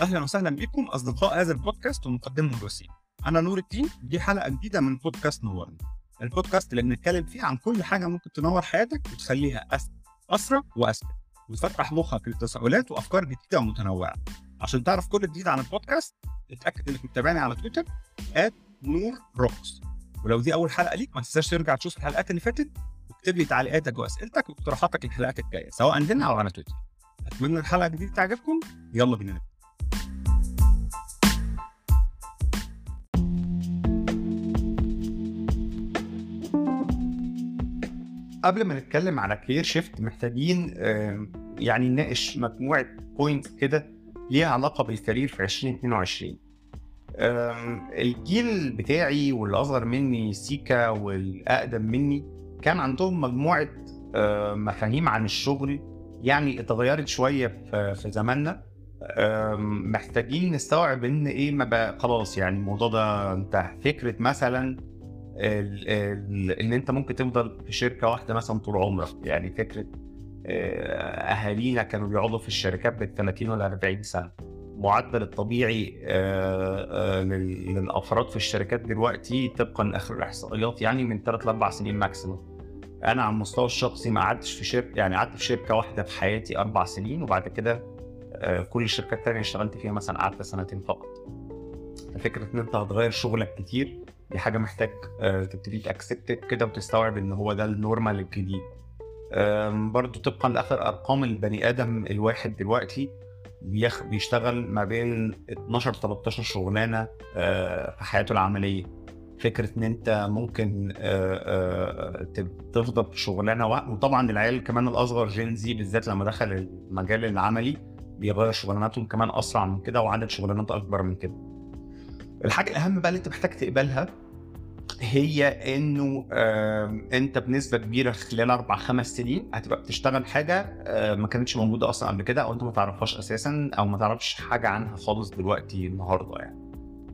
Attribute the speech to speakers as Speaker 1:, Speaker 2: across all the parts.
Speaker 1: أهلا وسهلا بكم أصدقاء هذا البودكاست ومقدمه الوسيم أنا نور الدين دي حلقة جديدة من بودكاست نورنا البودكاست اللي بنتكلم فيه عن كل حاجة ممكن تنور حياتك وتخليها اسهل اسرع واذكى وتفتح مخك لتساؤلات وأفكار جديدة ومتنوعة. عشان تعرف كل جديد عن البودكاست اتأكد إنك متابعني على تويتر نور روكس ولو دي أول حلقة ليك ما تنساش ترجع تشوف الحلقات اللي فاتت واكتب لي تعليقاتك وأسئلتك واقتراحاتك للحلقات الجاية سواء هنا أو على تويتر. أتمنى الحلقة الجديدة تعجبكم. يلا بينا قبل ما نتكلم على career shift محتاجين يعني نناقش مجموعة point كده ليها علاقة بال career في 2022 الجيل بتاعي واللي اصغر مني سيكا والأقدم مني كان عندهم مجموعة مفاهيم عن الشغل يعني اتغيرت شوية في زماننا. محتاجين نستوعب إن إيه ما بقى خلاص يعني الموضوع ده انتهى. فكرة مثلا ال إن أنت ممكن تفضل في شركة واحدة مثلا طول عمرك. يعني فكرة أهالينا كانوا بيقعدوا في الشركات بال 30 ولا 40 سنة. المعدل الطبيعي للأفراد في الشركات دلوقتي طبقا لاخر الإحصائيات يعني من 3 ل 4 سنين ماكسيموم أنا على المستوى الشخصي ما قعدتش في شركه يعني قعدت في شركة واحدة في حياتي أربع سنين وبعد كده كل الشركات التانية اشتغلت فيها مثلا قعدت سنتين فقط. فكرة إن أنت هتغير شغلك كتير دي حاجة محتاج تبتدي تأكسبت كده وتستوعب إن هو ده النورمال الجديد برضو طبقا لآخر أرقام البني آدم الواحد دلوقتي بيشتغل ما بين 12 13 شغلانة في حياته العملية فكرة إن أنت ممكن تفضل في شغلانة وطبعا العيال كمان الأصغر جين زي بالذات لما دخل المجال العملي بيغير شغلاناتهم كمان أسرع من كده وعدد شغلانات أكبر من كده. الحاجة الأهم بقى اللي أنت محتاج تقبلها هي إنه أنت بنسبة كبيرة خلال أربع خمس سنين هتبقى بتشتغل حاجة ما كانتش موجودة أصلا قبل كده أو أنت ما تعرفهاش أساسا أو ما تعرفش حاجة عنها خالص دلوقتي النهارده يعني.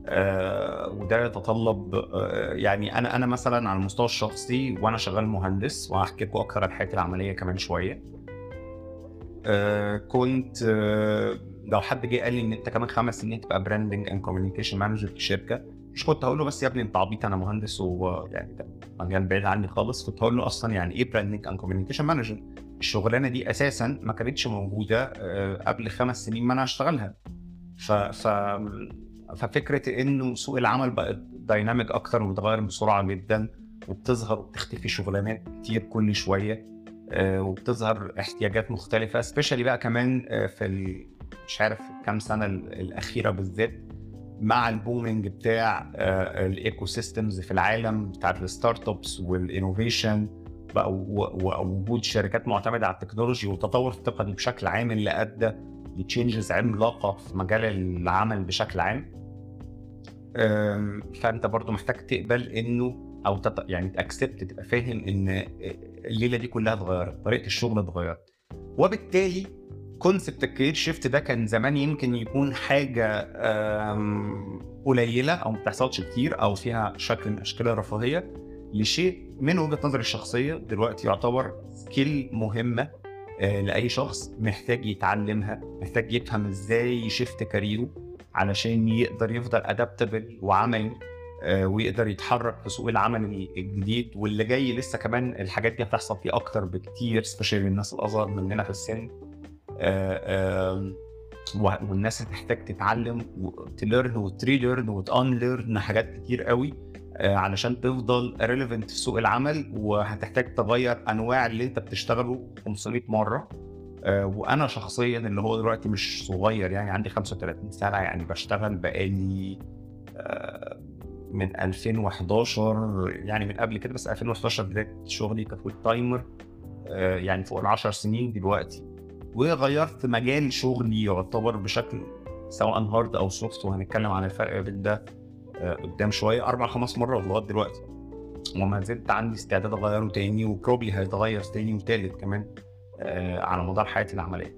Speaker 1: آه وده يتطلب آه يعني أنا أنا مثلا على المستوى الشخصي وأنا شغال مهندس وهحكي لكم أكتر عن حياتي العملية كمان شوية آه كنت لو حد جه قال لي إن أنت كمان خمس سنين تبقى branding and communication manager في شركة مش كنت هقول له بس يا ابني أنت عبيط أنا مهندس ويعني ده مجال بعيد عني خالص كنت هقول له أصلا يعني إيه branding and communication manager الشغلانة دي أساسا ما كانتش موجودة قبل خمس سنين ما أنا اشتغلها ف, ف ففكرة إنه سوق العمل بقى dynamic أكتر وبتغير بسرعة جدا وبتظهر وبتختفي شغلانات كتير كل شوية. وبتظهر احتياجات مختلفة specially بقى كمان في مش عارف كام سنة الأخيرة بالذات مع ال booming بتاع ال ecosystems في العالم بتاع ال startups وال innovation ووجود شركات معتمدة على ال technology والتطور التقني بشكل عام اللي أدى ل changes عملاقة في مجال العمل بشكل عام فأنت برضو محتاج تقبل إنه أو. يعني ت accept تبقى فاهم إن الليلة دي كلها اتغيرت طريقة الشغل اتغيرت. وبالتالي concept ال career shift ده كان زمان يمكن يكون حاجة قليلة أو ما بتحصلش كتير أو فيها شكل من أشكال الرفاهية لشيء من وجهة نظري الشخصية دلوقتي يعتبر skill مهمة لأي شخص محتاج يتعلمها محتاج يفهم إزاي ي shift career ه علشان يقدر يفضل adaptable وعملي. ويقدر يتحرك في سوق العمل الجديد واللي جاي لسه كمان الحاجات دي هتحصل فيه أكتر بكتير especially الناس الأصغر مننا في السن. والناس هتحتاج تتعلم وتليرن وتريليرن وتانليرن حاجات كتير قوي علشان تفضل relevant في سوق العمل وهتحتاج تغير أنواع اللي أنت بتشتغله 500 مرة. وأنا شخصيا اللي هو دلوقتي مش صغير يعني عندي 35 سنة يعني بشتغل بقالي من 2011 يعني من قبل كده بس 2011 بداية شغلي ك full timer يعني فوق ال 10 سنين دلوقتي. وغيرت مجال شغلي يعتبر بشكل سواء hard أو soft وهنتكلم عن الفرق بين ده قدام شوية أربع خمس مرات لغاية دلوقتي. وما زلت عندي استعداد أغيره تاني و probably هيتغير تاني وتالت كمان على مدار حياتي العملية.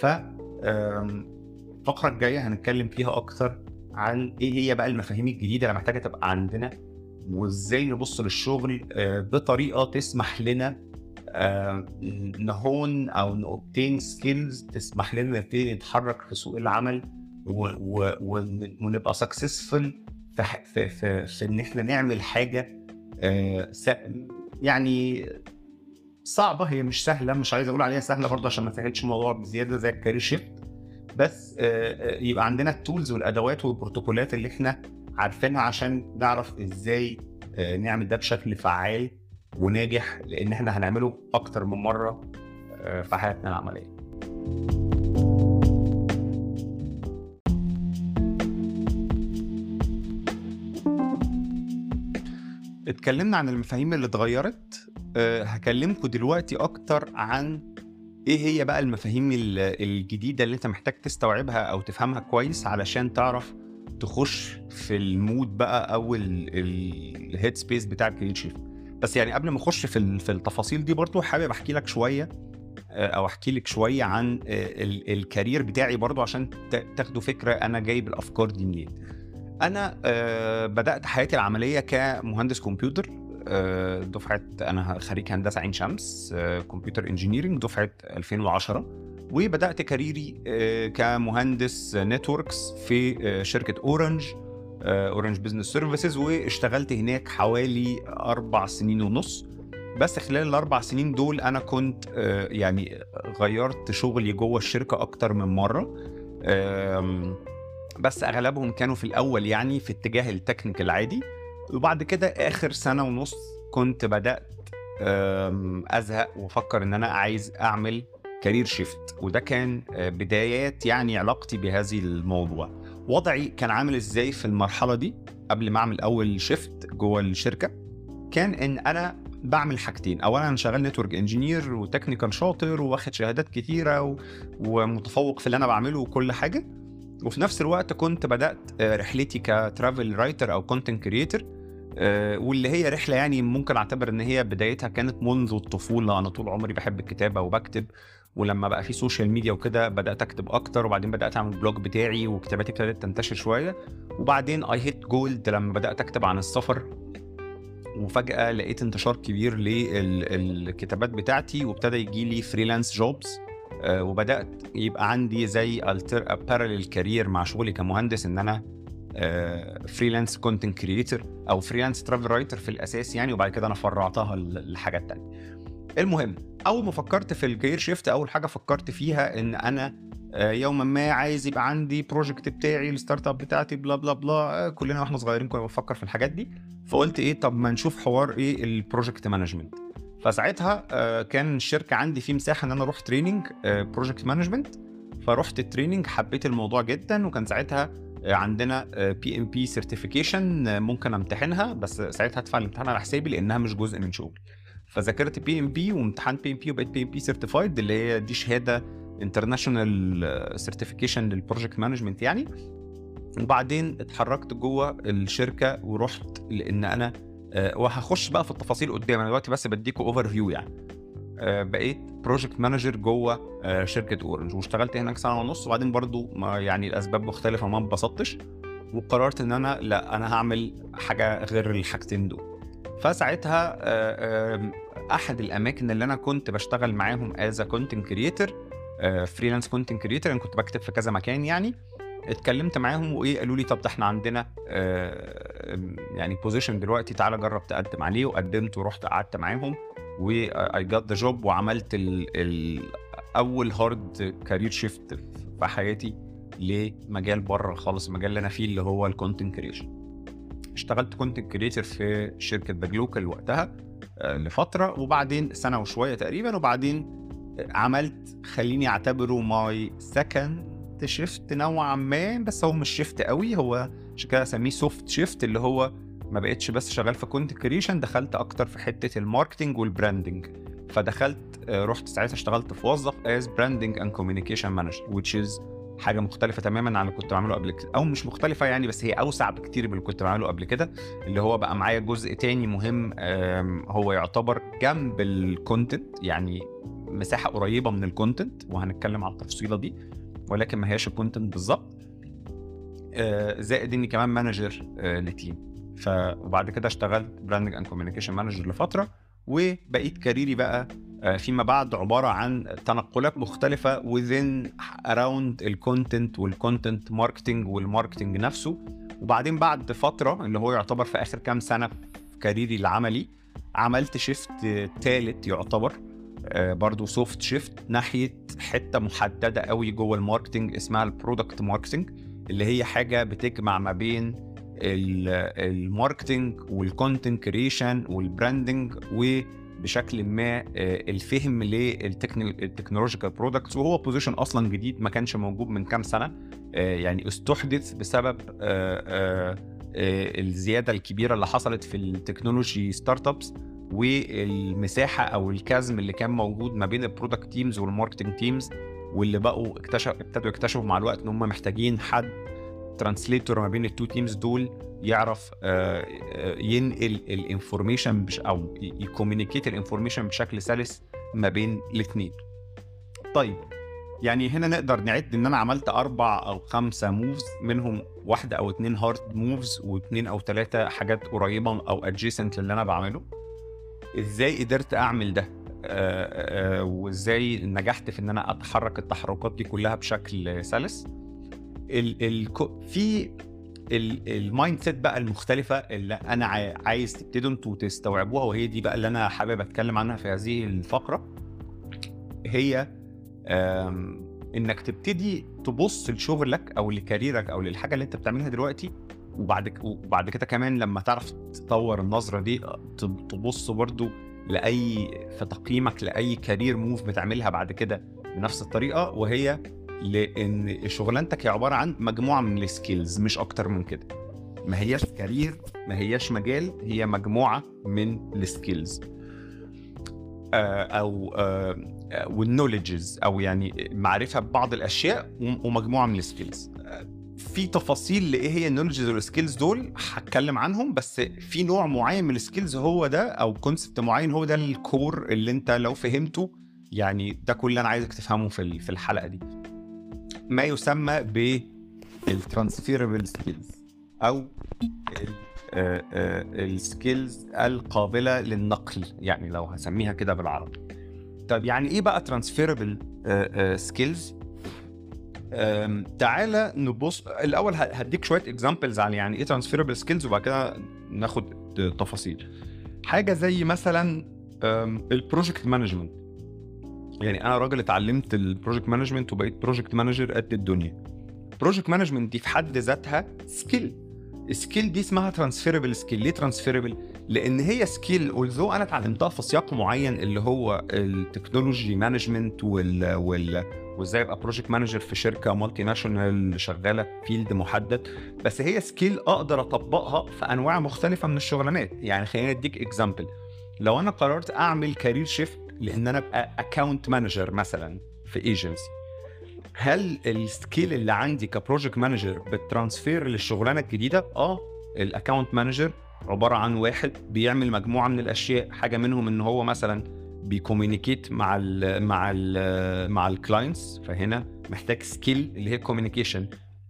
Speaker 1: ف الفقرة الجاية هنتكلم فيها أكتر عن إيه هي بقى المفاهيم الجديدة اللي محتاجة تبقى عندنا وإزاي نبص للشغل بطريقة تسمح لنا ن hone أو ن obtain skills تسمح لنا نبتدي نتحرك في سوق العمل ونبقى successful في, في, في, إن إحنا نعمل حاجة آه يعني صعبة هي مش سهلة مش عايز أقول عليها سهلة برضه عشان ما سهلش الموضوع بزيادة زي ال career shift بس آه يبقى عندنا ال tools والأدوات والبروتوكولات اللي إحنا عارفينها عشان نعرف إزاي آه نعمل ده بشكل فعال وناجح لأن إحنا هنعمله أكتر من مرة آه في حياتنا العملية. اتكلمنا عن المفاهيم اللي اتغيرت هكلمكم دلوقتي أكتر عن إيه هي بقى المفاهيم الجديدة اللي أنت محتاج تستوعبها أو تفهمها كويس علشان تعرف تخش في ال mood بقى أو ال head space بتاع ال career shift بس يعني قبل ما أخش في في التفاصيل دي برضو حابب أحكي لك شوية أو أحكي لك شوية عن ال career بتاعي برضو عشان تاخدوا فكرة أنا جايب الأفكار دي منين. أنا بدأت حياتي العملية كمهندس كمبيوتر. دفعة أنا خريج هندسة عين شمس computer engineering دفعة 2010 وبدأت career ي كمهندس networks في شركة Orange Orange Business Services واشتغلت هناك حوالي أربع سنين ونص. بس خلال الأربع سنين دول أنا كنت يعني غيرت شغلي جوه الشركة أكتر من مرة. بس أغلبهم كانوا في الأول يعني في اتجاه ال technical العادي وبعد كده آخر سنة ونص كنت بدأت أزهق وأفكر إن أنا عايز أعمل career shift وده كان بدايات يعني علاقتي بهذه الموضوع. وضعي كان عامل إزاي في المرحلة دي؟ قبل ما أعمل أول shift جوه الشركة كان إن أنا بعمل حاجتين. اولا أنا شغال network engineer و technical شاطر واخد شهادات كتيرة و... ومتفوق في اللي أنا بعمله وكل حاجة. وفي نفس الوقت كنت بدأت رحلتي ك travel writer أو content creator واللي هي رحلة يعني ممكن أعتبر إن هي بدايتها كانت منذ الطفولة. أنا طول عمري بحب الكتابة وبكتب ولما بقى في social media وكده بدأت أكتب أكتر وبعدين بدأت أعمل blog بتاعي وكتاباتي ابتدت تنتشر شوية. وبعدين I hit gold لما بدأت أكتب عن السفر. وفجأة لقيت انتشار كبير للكتابات بتاعتي وابتدى يجي لي freelance jobs وبدأت يبقى عندي زي alter parallel career مع شغلي كمهندس إن أنا freelance content creator أو freelance travel writer في الأساس يعني وبعد كده أنا فرعتها لحاجات تانية. المهم أول ما فكرت في ال career shift أول حاجة فكرت فيها إن أنا يوما ما عايز يبقى عندي project بتاعي ال startup بتاعتي blah blah blah كلنا وإحنا صغيرين كنا بنفكر في الحاجات دي. فقلت إيه طب ما نشوف حوار إيه ال project management فساعتها كان الشركة عندي في مساحة إن أنا أروح training project management فرحت ال training حبيت الموضوع جدا وكان ساعتها عندنا PMP certification ممكن أمتحنها بس ساعتها ادفع الامتحان على حسابي لأنها مش جزء من شغلي. فذاكرت بي ام بي وامتحنت بي ام بي وبقيت بي ام بي سيرتيفايد اللي هي دي شهادة international certification لل project management يعني. وبعدين اتحركت جوه الشركة ورحت لأن أنا وهخش بقى في التفاصيل قدام. أنا دلوقتي بس بديكوا overview يعني بقيت project manager جوه شركة Orange واشتغلت هناك سنه ونص وبعدين برضو ما يعني الأسباب مختلفة ما انبسطتش. وقررت إن أنا لا أنا هعمل حاجة غير الحاجتين دول. فساعتها أحد الأماكن اللي أنا كنت بشتغل معاهم as content creator freelance content creator أنا كنت بكتب في كذا مكان يعني. اتكلمت معاهم وإيه قالوا لي طب ده إحنا عندنا يعني position دلوقتي تعالى جرب تقدم عليه وقدمت ورحت قعدت معاهم و I got the job وعملت ال ال أول hard career shift في حياتي لمجال بره خالص المجال اللي أنا فيه اللي هو ال content creation اشتغلت content creator في شركة The Glocal وقتها لفترة وبعدين سنة وشوية تقريبا وبعدين عملت خليني أعتبره my second shift نوعا ما بس هو مش shift قوي. هو عشان كده أسميه soft shift اللي هو ما بقتش بس شغال في content creation دخلت أكتر في حتة ال marketing وال branding فدخلت رحت ساعتها اشتغلت في وظف از branding and communication manager which is حاجة مختلفة تماما عن اللي كنت بعمله قبل كده. أو مش مختلفة يعني بس هي أوسع بكتير من اللي كنت بعمله قبل كده. اللي هو بقى معايا جزء تاني مهم هو يعتبر جنب ال content يعني مساحة قريبة من ال content وهنتكلم على التفصيلة دي. ولكن ما هياش ال content بالظبط زائد إني كمان manager ل team. ف وبعد كده اشتغلت branding and communication manager لفترة وبقيت career ي بقى آه، فيما بعد عبارة عن تنقلات مختلفة within around ال content وال content marketing وال marketing نفسه. وبعدين بعد فترة اللي هو يعتبر في آخر كام سنة في career ي العملي عملت shift ثالث يعتبر. آه، برضو soft shift ناحية حتة محددة قوي جوه ال marketing اسمها ال product marketing اللي هي حاجة بتجمع ما بين ال marketing وال content creation وال branding وبشكل ما آه، الفهم لل technological products وهو position أصلا جديد ما كانش موجود من كام سنة آه، يعني استحدث بسبب الزيادة الكبيرة اللي حصلت في ال technology startups والمساحة أو ال chasm اللي كان موجود ما بين ال product teams وال marketing teams واللي بقوا اكتشف ابتدوا يكتشفوا مع الوقت إن هم محتاجين حد translator ما بين ال two teams دول يعرف آه، آه، ينقل ال information أو ي communicate ال information بشكل سلس ما بين الاثنين. طيب يعني هنا نقدر نعد إن أنا عملت أربع أو خمسة moves منهم واحدة أو اتنين hard moves واثنين أو ثلاثة حاجات قريبة أو adjacent للي أنا بعمله. إزاي قدرت اعمل ده؟ آه، آه، وازاي نجحت في ان أنا اتحرك التحركات دي كلها بشكل سلس؟ ال ال في ال mindset بقى المختلفة اللي أنا عايز تبتدوا أنتوا تستوعبوها وهي دي بقى اللي أنا حابب اتكلم عنها في هذه الفقرة. هي انك تبتدي تبص لشغلك أو لكاريرك أو للحاجة اللي انت بتعملها دلوقتي وبعد وبعد كده كمان لما تعرف تطور النظرة دي تبص برضو لأي في تقييمك لأي career move بتعملها بعد كده بنفس الطريقة وهي لإن شغلانتك هي عبارة عن مجموعة من ال skills مش أكتر من كده. ما هياش career ما هياش مجال هي مجموعة من ال skills آه، أو وال knowledges أو يعني معرفة ببعض الأشياء ومجموعة من ال skills في تفاصيل لإيه هي ال knowledges وال skills دول هتكلم عنهم بس في نوع معين من ال skills هو ده أو concept معين هو ده ال core اللي أنت لو فهمته يعني ده كل اللي أنا عايزك تفهمه في في الحلقة دي. ما يسمى بال transferable skills أو ال skills آه، آه، القابلة للنقل يعني لو هسميها كده بالعربي. طب يعني إيه بقى transferable skills تعالى نبص الأول هديك شوية examples على يعني إيه transferable skills وبعد كده ناخد تفاصيل. حاجة زي مثلا ال project management يعني أنا راجل اتعلمت ال project management وبقيت project manager قد الدنيا. project management دي في حد ذاتها skill ال skill دي اسمها transferable skill ليه transferable لأن هي skill although أنا اتعلمتها في سياق معين اللي هو ال technology management وال وال وازاي ابقى project manager في شركة multinational شغالة في field محدد. بس هي skill أقدر اطبقها في انواع مختلفة من الشغلانات. يعني خليني اديك example لو أنا قررت اعمل career shift لأن أنا ابقى account manager مثلا في ايجنسي هل ال skill اللي عندي ك project manager ب transfer للشغلانة الجديدة؟ آه ال account manager عبارة عن واحد بيعمل مجموعة من الأشياء حاجة منهم إن هو مثلا بي communicate مع ال مع ال مع ال clients فهنا محتاج skill اللي هي communication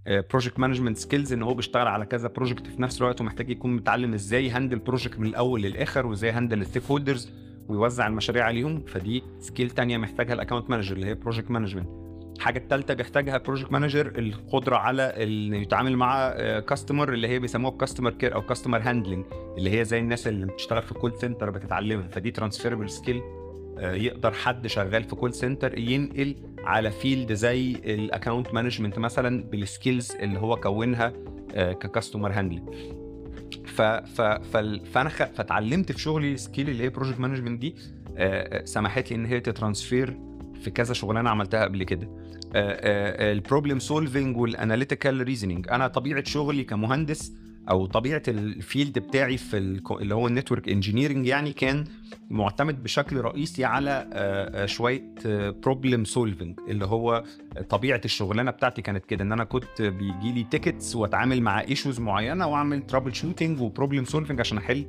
Speaker 1: project management skills إن هو بيشتغل على كذا project في نفس الوقت ومحتاج يكون متعلم إزاي ي handle project من الأول للآخر وإزاي ي handle ال stakeholders ويوزع المشاريع عليهم. فدي skill تانية محتاجها ال account manager اللي هي project management الحاجة الثالثه بيحتاجها ال project manager القدرة على إنه يتعامل مع customer اللي هي بيسموها customer care أو customer handling اللي هي زي الناس اللي بتشتغل في call center بتتعلمها. فدي transferable skill آه، يقدر حد شغال في call center ينقل على field زي ال account management مثلا بال skills اللي هو كونها آه، ك customer handling ف ف فأنا فتعلمت في شغلي skill اللي هي project management دي آه، سمحت لي إن هي ت transfer في كذا شغلانة عملتها قبل كده. ال problem solving وال analytical reasoning أنا طبيعة شغلي كمهندس أو طبيعة ال field بتاعي في اللي هو ال network engineering يعني كان معتمد بشكل رئيسي على آه، آه، شوية problem آه، solving اللي هو طبيعة الشغلانة بتاعتي كانت كده إن أنا كنت بيجي لي tickets وأتعامل مع issues معينة وأعمل troubleshooting و problem solving عشان أحل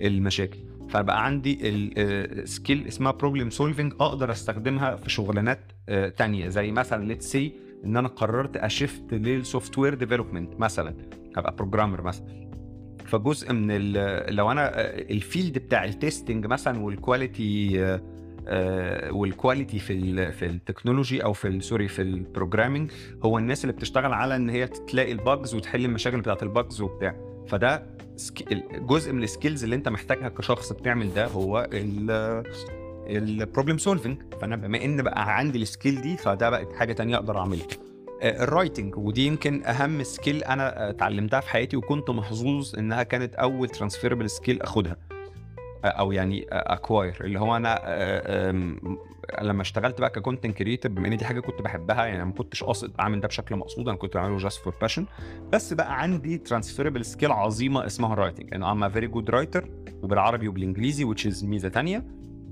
Speaker 1: المشاكل. فبقى عندي ال skill اسمها problem solving أقدر أستخدمها في شغلانات تانية زي مثلا let's say إن أنا قررت ا shift لل software development مثلا. هبقى programmer مثلا. فجزء من لو أنا ال field بتاع ال testing مثلا وال quality وال quality في في ال technology أو في sorry في ال programming هو الناس اللي بتشتغل على إن هي تلاقي ال bugs وتحل المشاكل بتاعت ال bugs وبتاع. فده جزء من ال skills اللي أنت محتاجها كشخص بتعمل ده هو ال problem solving فأنا بما إن بقى عندي ال skill دي فده بقت حاجة تانية أقدر أعملها. آه، ال writing ودي يمكن أهم skill أنا آه، اتعلمتها في حياتي وكنت محظوظ إنها كانت أول transferable skill أخدها. آه، أو يعني acquire اللي هو أنا آه، لما اشتغلت بقى ك content creator بما إن دي حاجة كنت بحبها يعني ما كنتش قاصد أعمل ده بشكل مقصود أنا كنت بعمله just for passion بس بقى عندي transferable skill عظيمة اسمها ال writing أنا am very good writer وبالعربي وبالإنجليزي which is ميزة تانية.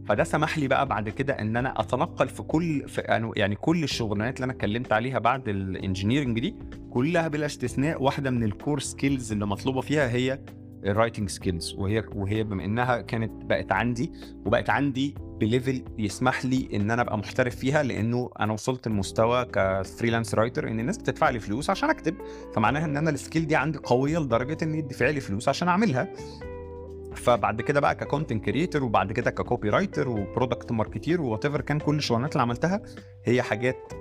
Speaker 1: فده سمح لي بقى بعد كده إن أنا أتنقل في كل في يعني كل الشغلانات اللي أنا اتكلمت عليها بعد ال engineering دي كلها بلا استثناء واحدة من ال core skills اللي مطلوبة فيها هي ال writing skills وهي وهي بما إنها كانت بقت عندي وبقت عندي ب level يسمح لي إن أنا أبقى محترف فيها لأنه أنا وصلت لمستوى ك freelance writer إن الناس بتدفع لي فلوس عشان أكتب. فمعناها إن أنا ال skill دي عندي قوية لدرجة ان يدفع لي فلوس عشان أعملها. فبعد كده بقى ك content creator وبعد كده ك copywriter و product marketer whatever كان كل الشغلانات اللي عملتها هي حاجات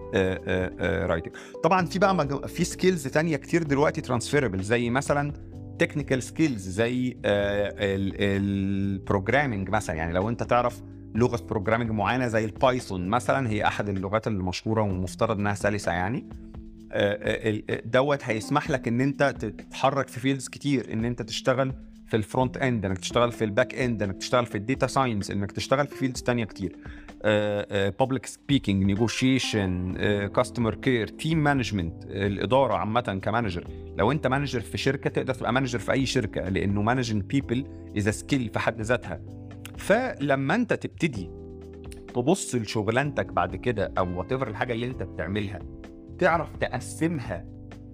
Speaker 1: writing طبعا في بقى مجو... في skills تانية كتير دلوقتي transferable زي مثلا technical skills زي ال programming مثلا. يعني لو انت تعرف لغة programming معينة زي ال Python مثلا هي أحد اللغات المشهورة ومفترض إنها سلسة يعني آه، آه، آه، دوت هيسمح لك إن أنت تتحرك في fields كتير إن أنت تشتغل في ال front end إنك تشتغل في ال back end إنك تشتغل في ال data science إنك تشتغل في fields تانية كتير. public speaking negotiation customer care team management الإدارة عامة ك manager. لو أنت manager في شركة تقدر تبقى manager في أي شركة لأنه managing people is skill في حد ذاتها. فلما أنت تبتدي تبص لشغلانتك بعد كده أو what الحاجة اللي أنت بتعملها تعرف تقسمها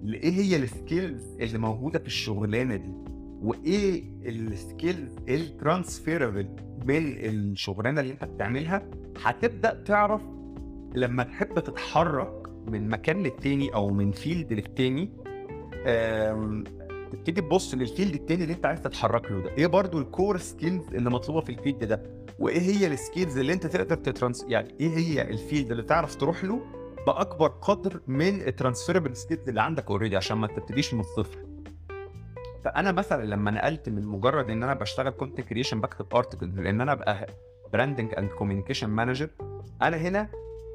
Speaker 1: لإيه هي ال skills اللي موجودة في الشغلانة دي. وإيه ال skills ال transferable من الشغلانة اللي أنت بتعملها هتبدأ تعرف لما تحب تتحرك من مكان للتاني أو من field للتاني تبتدي تبص لل field التاني اللي أنت عايز تتحرك له ده. إيه برضو ال core skills اللي مطلوبة في ال field ده؟ وإيه هي ال skills اللي أنت تقدر ت trans يعني إيه هي ال field اللي تعرف تروح له بأكبر قدر من ال transferable skills اللي عندك already عشان ما تبتديش من الصفر؟ فأنا مثلا لما نقلت من مجرد إن أنا بشتغل content creation بكتب article لأن أنا ابقى branding and communication manager أنا هنا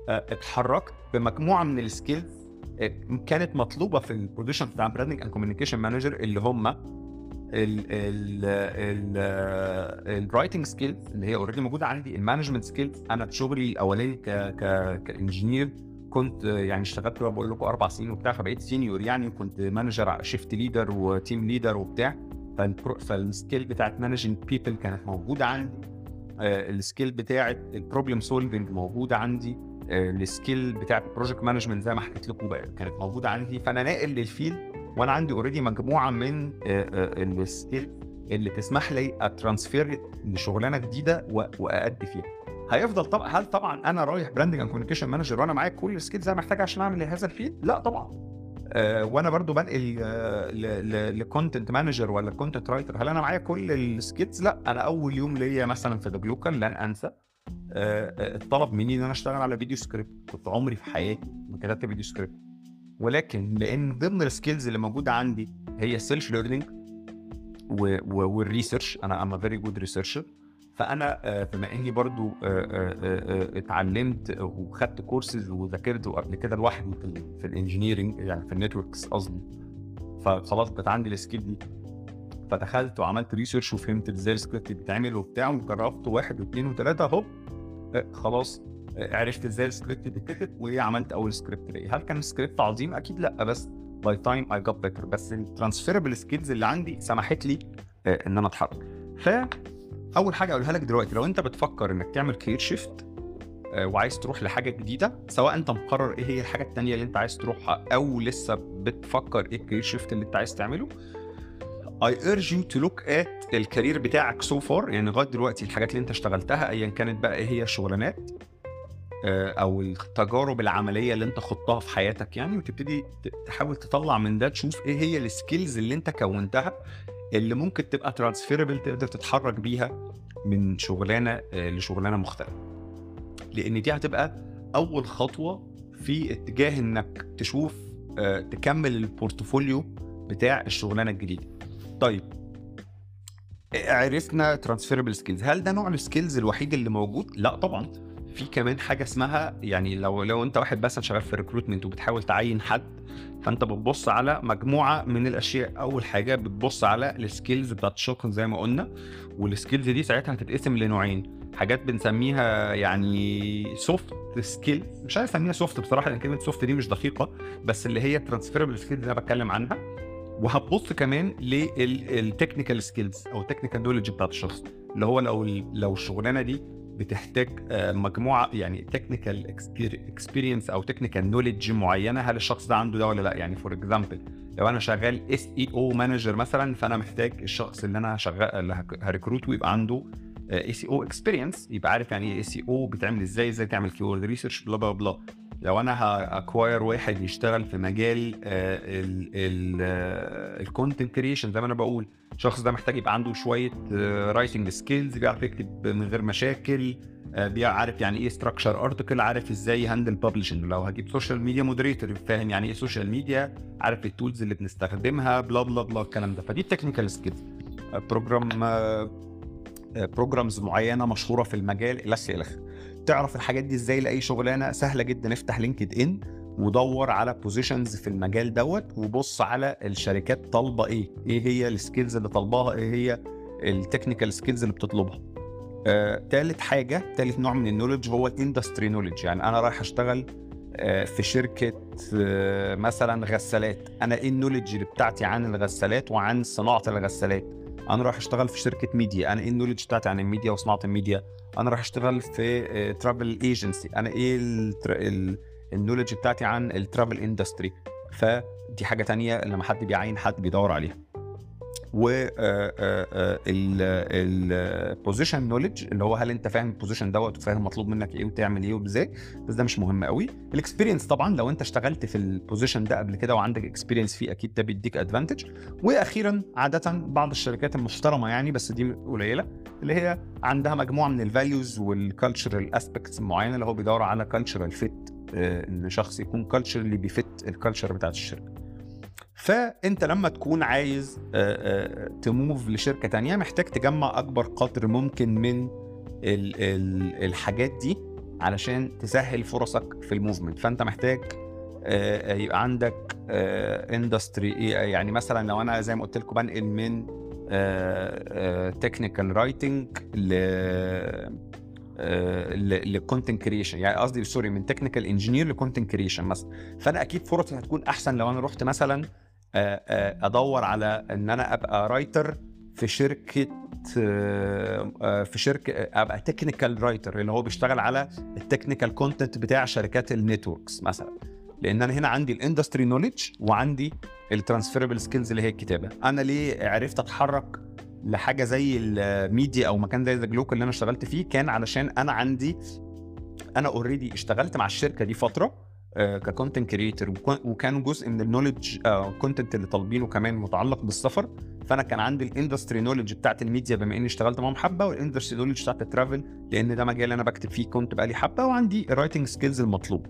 Speaker 1: آه، اتحركت بمجموعة من ال skills كانت مطلوبة في ال position بتاع branding and communication manager اللي هم ال writing skills اللي هي already موجودة عندي ال management skills أنا في شغلي الأولاني ك engineer كنت يعني اشتغلت بقول لكم أربع سنين وبتاع فبقيت senior يعني كنت manager shift leader و team leader وبتاع. فال skill بتاعت managing people كانت موجودة عندي. آه، ال skill بتاعت ال problem solving موجوده عندي. آه، ال skill بتاعت ال project management زي ما حكيت لكم كانت موجودة عندي. فأنا ناقل لل field وأنا عندي already مجموعة من ال skill اللي تسمح لي أ transfer لشغلانة جديدة وأأدي فيها. هيفضل طبعا هل طبعا أنا رايح branding and communication manager وأنا معايا كل ال skills أنا محتاج عشان أعمل هذا ال field؟ لا طبعا. آه، وأنا برضو بنقل ل content manager ولا content writer هل أنا معايا كل ال skills لا. أنا أول يوم ليا مثلا في دبلوكا لن أنسى آه، آه، مني إن أنا أشتغل على video script كنت عمري في حياتي ما كتبت video script ولكن لأن ضمن ال skills اللي موجودة عندي هي ال self learning وال research أنا am very good researcher فأنا آه، بما إني برضو آه، آه، اتعلمت وخدت كورسز وذاكرت قبل كده لوحدي في, ال- في ال engineering يعني في ال networks قصدي فخلاص بقت عندي ال skill دي. فدخلت وعملت research وفهمت إزاي السكريبت بيتعمل وبتاع وجربت واحد واثنين وثلاثه هوب خلاص عرفت إزاي السكريبت بيتكتب وعملت أول سكريبت ليا. هل كان السكريبت عظيم؟ أكيد لأ بس by time I get better بس ال transferable skills اللي عندي سمحت لي إن أنا أتحرك. ف أول حاجة اقولها لك دلوقتي لو أنت بتفكر إنك تعمل career shift وعايز تروح لحاجة جديدة سواء أنت مقرر إيه هي الحاجة التانية اللي أنت عايز تروحها أو لسه بتفكر إيه ال career shift اللي أنت عايز تعمله I urge you to look at ال career بتاعك so far يعني لغاية دلوقتي الحاجات اللي أنت اشتغلتها ايا كانت بقى إيه هي الشغلانات آه، أو التجارب العملية اللي أنت خضتها في حياتك يعني وتبتدي تحاول تطلع من ده تشوف إيه هي ال skills اللي أنت كونتها اللي ممكن تبقى transferable تقدر تتحرك بيها من شغلانة آه، لشغلانة مختلفة. لأن دي هتبقى أول خطوة في اتجاه إنك تشوف آه، تكمل ال portfolio بتاع الشغلانة الجديدة. طيب عرفنا transferable skills هل ده نوع ال skills الوحيد اللي موجود؟ لا طبعا. في كمان حاجة اسمها يعني لو لو انت واحد مثلا شغال في recruitment وبتحاول تعين حد فانت بتبص على مجموعة من الأشياء. أول حاجة بتبص على ال skills بتاعت الشخص زي ما قلنا وال skills دي ساعتها هتتقسم لنوعين. حاجات بنسميها يعني soft skill مش عايز أسميها soft بصراحة لأن كلمة soft دي مش دقيقة بس اللي هي transferable skills اللي أنا بتكلم عنها. وهتبص كمان لل technical skills أو ال technical knowledge بتاعت الشخص. اللي هو لو لو الشغلانة دي بتحتاج آه، مجموعة يعني technical experience أو technical knowledge معينة. هل الشخص ده عنده ده ولا لا؟ يعني for example لو أنا شغال SEO manager مثلا فأنا محتاج الشخص اللي أنا شغال اللي ه recruit ه يبقى عنده SEO experience يبقى عارف يعني إيه SEO بتعمل إزاي إزاي تعمل keyword research blah blah blah لو أنا ه acquire واحد يشتغل في مجال ال content creation زي ما أنا بقول الشخص ده محتاج يبقى عنده شوية writing skills بيعرف يكتب من غير مشاكل آه، بيعرف يعني إيه structure article عارف إزاي ي handle publishing لو هجيب social media moderator فاهم يعني إيه social media عارف ال tools اللي بنستخدمها blah blah blah الكلام ده. فدي ال technical skills program programs معينة مشهورة في المجال إلى آخره. تعرف الحاجات دي إزاي لأي شغلانة سهلة جدا. افتح LinkedIn ودور على positions في المجال دوت وبص على الشركات طالبة إيه. إيه هي ال skills اللي طالباها؟ إيه هي ال technical skills اللي بتطلبها؟ آه، تالت حاجة تالت نوع من ال knowledge هو ال industry knowledge يعني أنا رايح أشتغل آه، في شركة آه، مثلا غسالات. أنا إيه ال knowledge اللي بتاعتي عن الغسالات وعن صناعة الغسالات؟ أنا رايح أشتغل في شركة ميديا. أنا إيه ال knowledge بتاعتي عن الميديا وصناعة الميديا؟ أنا رايح أشتغل في travel agency أنا إيه ال knowledge بتاعتي عن ال travel industry فدي حاجة تانية لما حد بيعين حد بيدور عليها. و ال position knowledge اللي هو هل انت فاهم ال position دوت وفاهم مطلوب منك إيه وتعمل إيه وازاي بس ده مش مهم قوي. ال experience طبعا لو انت اشتغلت في ال position ده قبل كده وعندك experience فيه أكيد ده بيديك advantage وأخيرا عاده بعض الشركات المحترمة يعني بس دي قليلة اللي هي عندها مجموعة من ال values وال cultural aspects معينة اللي هو بيدور على cultural fit إن شخص يكون culturally بي fit ال culture بتاعت الشركة. فأنت لما تكون عايز ت move لشركة تانية محتاج تجمع أكبر قدر ممكن من الحاجات دي علشان تسهل فرصك في ال movement. فأنت محتاج يبقى عندك industry يعني مثلا لو أنا زي ما قلت لكم بنقل من technical writing ل لل content creation يعني قصدي sorry من technical engineer ل content creation مثلا. فأنا أكيد فرصي هتكون أحسن لو أنا رحت مثلا آه، آه، أدور على إن أنا أبقى writer في شركة آه، في شركة أبقى technical writer اللي هو بيشتغل على ال technical content بتاع شركات ال networks مثلا. لأن أنا هنا عندي ال industry knowledge وعندي ال transferable skills اللي هي الكتابة. أنا ليه عرفت أتحرك لحاجة زي الميديا أو مكان زي ذا جلوك اللي أنا اشتغلت فيه؟ كان علشان أنا عندي أنا already اشتغلت مع الشركة دي فترة. ك content creator وكان جزء من ال knowledge content اللي طالبينه كمان متعلق بالسفر. فأنا كان عندي ال industry knowledge بتاعت الميديا بما إني اشتغلت معاهم حبة وال industry knowledge بتاعت ال travel لأن ده مجال أنا بكتب فيه كنت بقالي حبة وعندي ال writing skills المطلوب.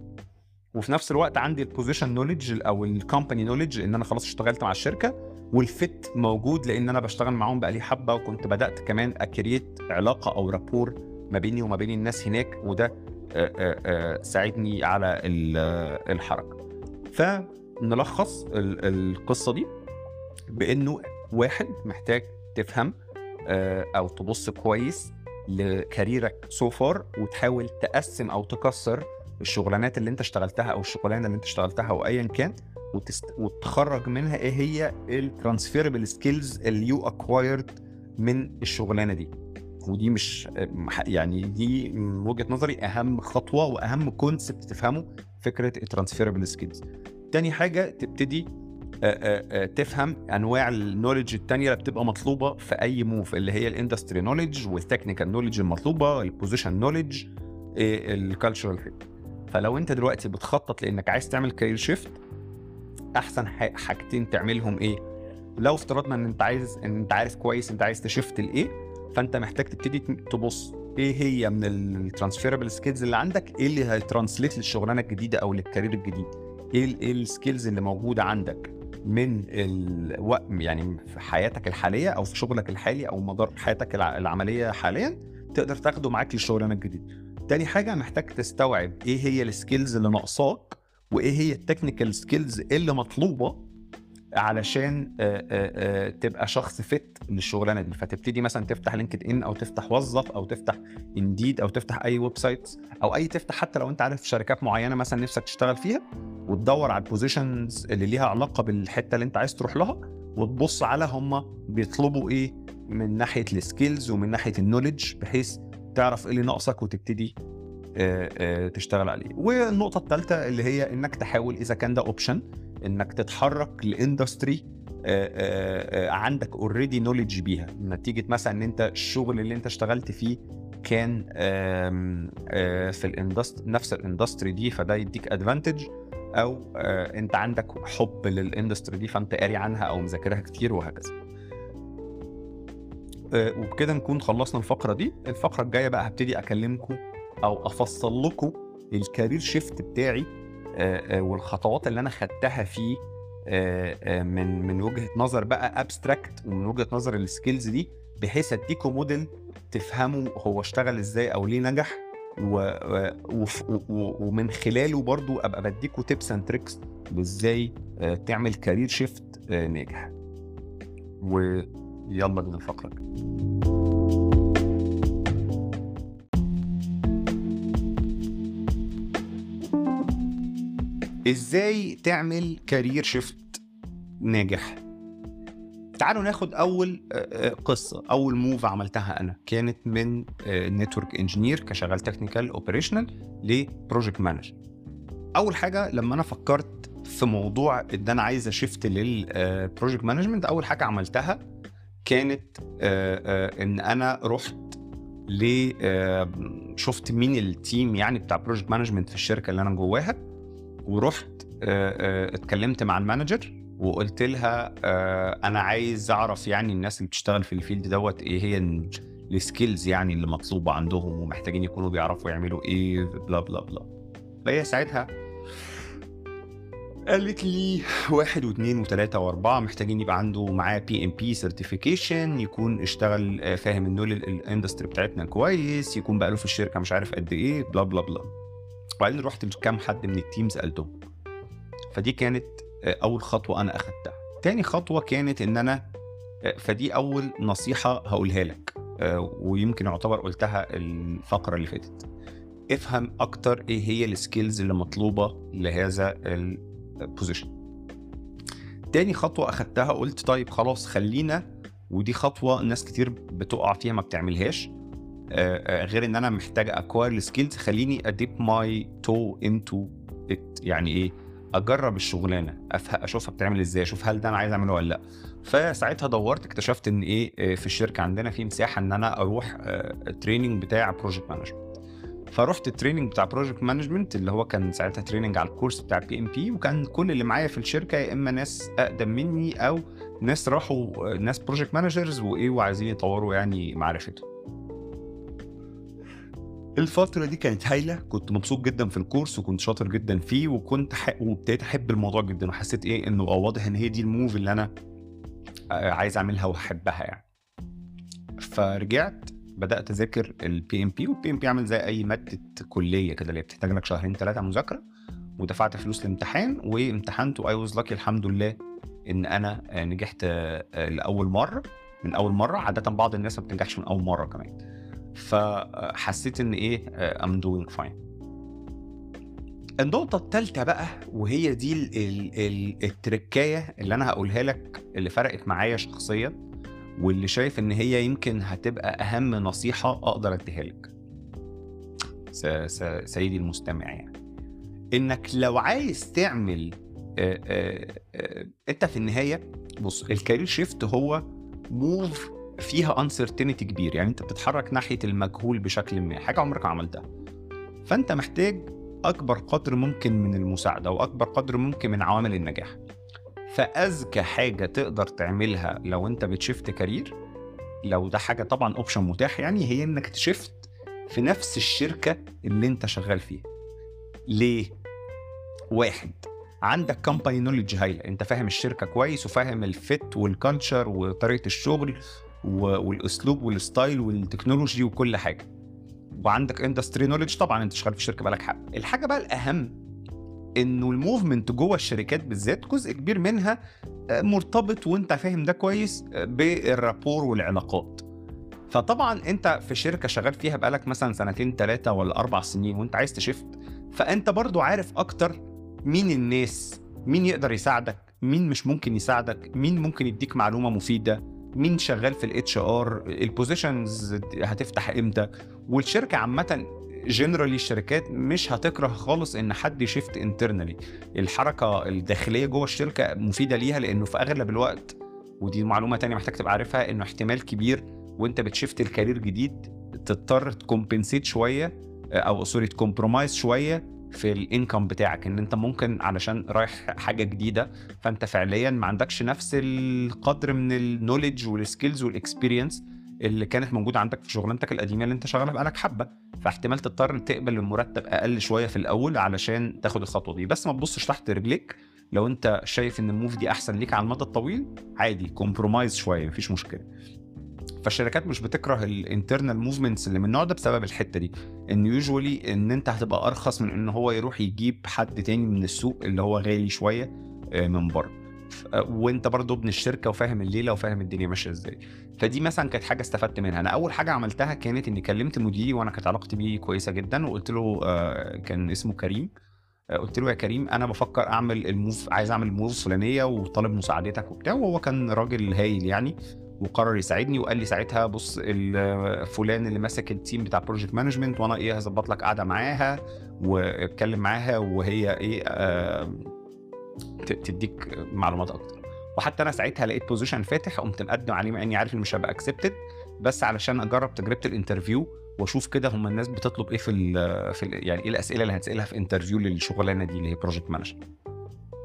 Speaker 1: وفي نفس الوقت عندي ال position knowledge أو ال company knowledge إن أنا خلاص اشتغلت مع الشركة وال fit موجود لأن أنا بشتغل معاهم بقالي حبة وكنت بدأت كمان ا create علاقة أو rapport ما بيني وما بين الناس هناك وده ساعدني على الحركة. فنلخص القصة دي بإنه واحد محتاج تفهم أو تبص كويس ل career ك so far وتحاول تقسم أو تكسر الشغلانات اللي أنت اشتغلتها أو الشغلانة اللي أنت اشتغلتها أو ايا كان وتست... وتخرج منها إيه هي ال transferable skills اللي you acquired من الشغلانة دي. ودي مش يعني دي من وجهة نظري أهم خطوة وأهم concept تفهمه فكرة ال transferable skills تاني حاجة تبتدي تفهم أنواع ال knowledge الثانية اللي بتبقى مطلوبة في أي move اللي هي ال industry knowledge وال technical knowledge المطلوبة ال position knowledge ال cultural fit فلو أنت دلوقتي بتخطط لأنك عايز تعمل career shift أحسن حاجتين تعملهم إيه؟ لو افترضنا إن أنت عايز إن أنت عارف كويس أنت عايز ت shift لإيه؟ فانت محتاج تبتدي تبص إيه هي من ال transferable skills اللي عندك إيه اللي هي translate للشغلانة الجديدة أو لل career الجديد. إيه إيه ال skills اللي موجودة عندك من الوقت يعني في حياتك الحالية أو في شغلك الحالي أو مدار حياتك العملية حاليا تقدر تاخده معاك للشغلانة الجديدة. تاني حاجة محتاج تستوعب إيه هي ال skills اللي ناقصاك وايه هي ال technical skills اللي مطلوبة علشان آآ آآ تبقى شخص fit للشغلانة دي. فتبتدي مثلا تفتح LinkedIn أو تفتح وظف أو تفتح Indeed أو تفتح أي website أو أي تفتح حتى لو أنت عارف شركات معينة مثلا نفسك تشتغل فيها وتدور على ال positions اللي ليها علاقة بالحتة اللي أنت عايز تروح لها وتبص على هم بيطلبوا إيه من ناحية ال skills ومن ناحية ال knowledge بحيث تعرف إيه اللي ناقصك وتبتدي تشتغل عليه. والنقطة الثالثه اللي هي إنك تحاول إذا كان ده option إنك تتحرك ل industry عندك already knowledge بيها. نتيجة مثلا إن أنت الشغل اللي أنت اشتغلت فيه كان في ال industry نفس ال industry دي فده يديك advantage أو أنت عندك حب لل industry دي فأنت قاري عنها أو مذاكرها كتير وهكذا. وبكده نكون خلصنا الفقرة دي. الفقرة الجاية بقى هبتدي اكلمكم أو أفصل لكم ال career shift بتاعي والخطوات اللي أنا خدتها فيه من من وجهة نظر بقى abstract ومن وجهة نظر ال skills دي بحيث أديكم موديل تفهموا هو اشتغل إزاي أو ليه نجح و... ومن خلاله برضو أبقى بديكوا tips and tricks وازاي تعمل career shift ناجح. ويلا بينا الفقره إزاي تعمل career shift ناجح؟ تعالوا ناخد أول قصة أول move عملتها أنا. كانت من network engineer كشغال technical operational ل project manager أول حاجة لما أنا فكرت في موضوع إن أنا عايز أ shift لل project management أول حاجة عملتها كانت إن أنا رحت لشفت مين ال team يعني بتاع project management في الشركة اللي أنا جواها. ورحت اتكلمت مع ال manager وقلت لها أنا عايز أعرف يعني الناس اللي بتشتغل في ال field دوت إيه هي ال skills يعني اللي مطلوبة عندهم ومحتاجين يكونوا بيعرفوا يعملوا إيه bla bla bla فهي ساعتها قالت لي واحد واثنين وثلاثة وأربعة محتاجين يبقى عنده معاه PMP certification يكون اشتغل فاهم ال knowledge ال industry بتاعتنا كويس يكون بقى له في الشركة مش عارف قد إيه bla bla bla وبعدين رحت لكام حد من ال team سألتهم. فدي كانت أول خطوة أنا أخدتها. تاني خطوة كانت إن أنا فدي أول نصيحة هقولها لك. ويمكن يعتبر قلتها الفقرة اللي فاتت. افهم أكتر إيه هي ال skills اللي مطلوبة لهذا ال position تاني خطوة أخدتها قلت طيب خلاص خلينا ودي خطوة ناس كتير بتقع فيها ما بتعملهاش. غير إن أنا محتاج acquire ال skills خليني I dip my toe into يعني إيه؟ أجرب الشغلانة أشوفها بتعمل إزاي أشوف هل ده أنا عايز أعمله ولا لأ. فساعتها دورت اكتشفت إن إيه؟ في الشركة عندنا في مساحة إن أنا أروح ال training بتاع project management فرحت ال training بتاع project management اللي هو كان ساعتها training على ال course بتاع PMP وكان كل اللي معايا في الشركة يا إما ناس أقدم مني أو ناس راحوا ناس project managers وإيه وعايزين يطوروا يعني معرفتهم. الفترة دي كانت هايلة. كنت مبسوط جدا في ال course وكنت شاطر جدا فيه وكنت ح... وابتديت أحب الموضوع جدا وحسيت إيه إنه واضح إن هي دي ال move اللي أنا عايز أعملها وأحبها يعني. فرجعت بدأت أذاكر ال PMP وال PMP عامل زي أي مادة كلية كده اللي بتحتاج لك شهرين ثلاثة مذاكرة. ودفعت فلوس الامتحان وامتحنت و I was lucky الحمد لله إن أنا نجحت لأول مرة من أول مرة عادة بعض الناس ما بتنجحش من أول مرة كمان. فحسيت إن إيه I'm doing fine النقطة التالتة بقى وهي دي ال ال ال التركاية اللي أنا هقولها لك اللي فرقت معايا شخصيا واللي شايف إن هي يمكن هتبقى أهم نصيحة أقدر أديها لك. سيدي المستمع يعني. إنك لو عايز تعمل آآ آآ أنت في النهاية بص ال career shift هو move فيها uncertainty كبير. يعني انت بتتحرك ناحية المجهول بشكل ما. حاجة عمرك ما عملتها. فانت محتاج أكبر قدر ممكن من المساعدة وأكبر قدر ممكن من عوامل النجاح. فأذكى حاجة تقدر تعملها لو انت بت shift career لو ده حاجة طبعا option متاح يعني هي إنك ت shift في نفس الشركة اللي انت شغال فيها. ليه؟ واحد عندك company knowledge هايلة. انت فاهم الشركة كويس وفاهم ال fit وال culture وطريقة الشغل والأسلوب وال style وال technology وكل حاجة. وعندك industry knowledge طبعا أنت شغال في شركة بقالك حق. الحاجة بقى الأهم إنه ال movement جوه الشركات بالذات جزء كبير منها آه، مرتبط وأنت فاهم ده كويس آه، بال rapport والعلاقات. فطبعا أنت في شركة شغال فيها بقالك مثلا سنتين ثلاثة ولا أربع سنين وأنت عايز ت shift فأنت برضو عارف أكتر مين الناس مين يقدر يساعدك مين مش ممكن يساعدك مين ممكن يديك معلومة مفيدة. مين شغال في ال HR ال positions هتفتح إمتى؟ والشركة عامة generally الشركات مش هتكره خالص إن حد ي shift internally الحركة الداخلية جوه الشركة مفيدة ليها لأنه في أغلب الوقت ودي معلومة تانية محتاج تبقى عارفها إنه احتمال كبير وأنت بت shift ال career جديد تضطر ت compensate شوية أو sorry ت compromise شوية في ال income بتاعك إن أنت ممكن علشان رايح حاجة جديدة فأنت فعليا ما عندكش نفس القدر من ال knowledge وال skills وال experience اللي كانت موجودة عندك في شغلانتك القديمة اللي أنت شغالها بقالك حبة. فاحتمال تضطر تقبل المرتب أقل شوية في الأول علشان تاخد الخطوة دي. بس ما تبصش تحت رجليك. لو أنت شايف إن ال move دي أحسن ليك على المدى الطويل عادي compromise شوية مفيش مشكلة. فالشركات مش بتكره ال internal movements اللي من النوع ده بسبب الحتة دي. إن usually إن أنت هتبقى أرخص من إن هو يروح يجيب حد تاني من السوق اللي هو غالي شوية آه، من بره. آه، وأنت برضه ابن الشركة وفاهم الليلة وفاهم الدنيا ماشية إزاي. فدي مثلا كانت حاجة استفدت منها. أنا أول حاجة عملتها كانت إني كلمت مديري وأنا كانت علاقتي بيه كويسة جدا وقلت له آه، كان اسمه كريم. قلت له يا كريم أنا بفكر أعمل ال move عايز أعمل ال move فلانيه وطالب مساعدتك وبتاع وهو كان راجل هايل يعني. وقرر يساعدني وقال لي ساعتها بص فلان اللي ماسك ال team بتاع project management وأنا إيه هظبط لك قعدة معاها واتكلم معاها وهي إيه آه تديك معلومات أكتر. وحتى أنا ساعتها لقيت position فاتح قمت مقدم عليه مع إني عارف اني مش هبقى accepted بس علشان أجرب تجربة ال interview وأشوف كده هم الناس بتطلب إيه في ال في ال يعني إيه الأسئلة اللي هتسألها في interview للشغلانة دي اللي هي project manager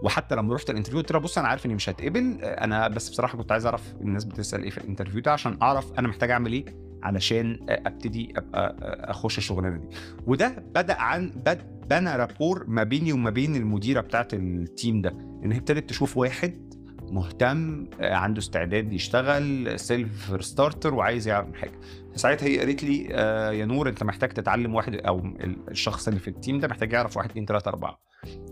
Speaker 1: وحتى لما رحت ال interview قلت لها بص أنا عارف إني مش هتقبل أنا بس بصراحة كنت عايز أعرف الناس بتسأل إيه في ال interview ده عشان أعرف أنا محتاج أعمل إيه علشان أبتدي أبقى أخش الشغلانة دي. وده بدأ عن بد بنى rapport ما بيني وما بين المديرة بتاعت ال team ده إن هي ابتدت تشوف واحد مهتم عنده استعداد يشتغل self starter وعايز يعمل حاجة. ساعتها هي قالت لي آه يا نور أنت محتاج تتعلم واحد أو الشخص اللي في ال team ده محتاج يعرف واحد اثنين ثلاثة أربعة.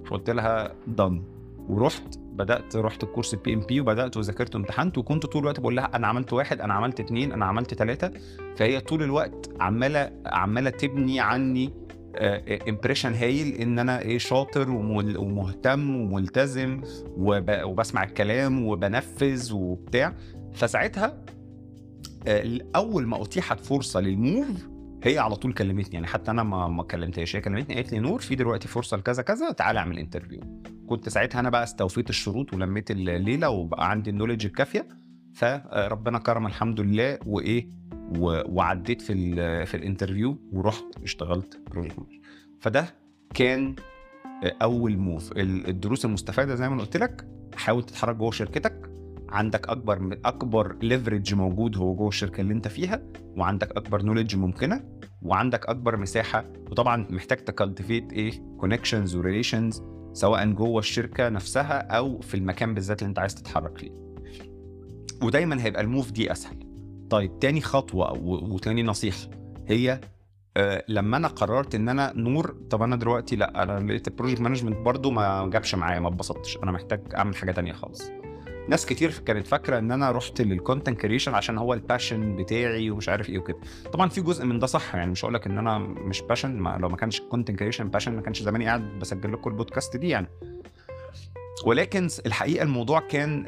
Speaker 1: فقلت لها done ورحت بدأت رحت الكورس ال PMP وبدأت وذاكرت وامتحنت وكنت طول الوقت بقول لها أنا عملت واحد أنا عملت اثنين أنا عملت ثلاثة فهي طول الوقت عمالة عمالة تبني عني impression آه، هايل إن أنا إيه شاطر ومهتم وملتزم وبسمع الكلام وبنفذ وبتاع. فساعتها آه، أول ما أتيحت فرصة لل move هي على طول كلمتني. يعني حتى أنا ما ما كلمتهاش هي كلمتني قالت لي نور في دلوقتي فرصة لكذا كذا تعالى اعمل interview كنت ساعتها أنا بقى استوفيت الشروط ولميت الليلة وبقى عندي ال knowledge الكافية. فربنا كرم الحمد لله وإيه وعديت في في ال interview ورحت اشتغلت فده كان أول move الدروس المستفادة زي ما قلت لك حاول تتحرك جوه شركتك. عندك أكبر أكبر leverage موجود هو جوه الشركة اللي أنت فيها وعندك أكبر knowledge ممكنة وعندك أكبر مساحة. وطبعا محتاج ت cultivate إيه connections و relations سواء جوه الشركة نفسها أو في المكان بالذات اللي أنت عايز تتحرك ليه ودايما هيبقى ال move دي أسهل. طيب تاني خطوة وتاني نصيحة هي آه لما أنا قررت إن أنا نور طب أنا دلوقتي لأ أنا لقيت ال project management برضو ما جابش معايا ما اتبسطتش أنا محتاج أعمل حاجة تانية خالص. ناس كتير كانت فاكرة إن أنا رحت لل content creation عشان هو ال passion بتاعي ومش عارف إيه وكده. طبعا في جزء من ده صح يعني مش هقول لك إن أنا مش passion ما لو ما كانش content creation passion ما كانش زماني قاعد بسجل لكم البودكاست دي يعني. ولكن الحقيقة الموضوع كان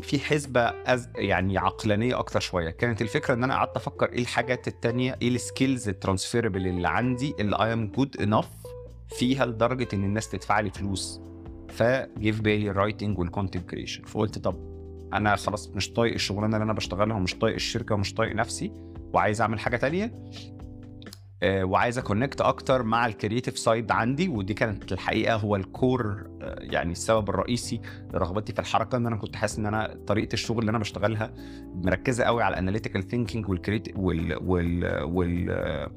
Speaker 1: في حسبة يعني عقلانية أكتر شوية. كانت الفكرة إن أنا قعدت أفكر إيه الحاجات التانية إيه ال skills ال transferable اللي عندي اللي I am good enough فيها لدرجة إن الناس تدفع لي فلوس. فجه في بالي ال writing وال content creation فقلت طب أنا خلاص مش طايق الشغلانة اللي أنا بشتغلها ومش طايق الشركة ومش طايق نفسي وعايز أعمل حاجة تانية. وعايز أ connect أكتر مع ال creative side عندي ودي كانت الحقيقة هو ال core آه، يعني السبب الرئيسي لرغبتي في الحركة إن أنا كنت حاسس إن أنا طريقة الشغل اللي أنا بشتغلها مركزة قوي على ال analytical thinking والكريت وال وال وال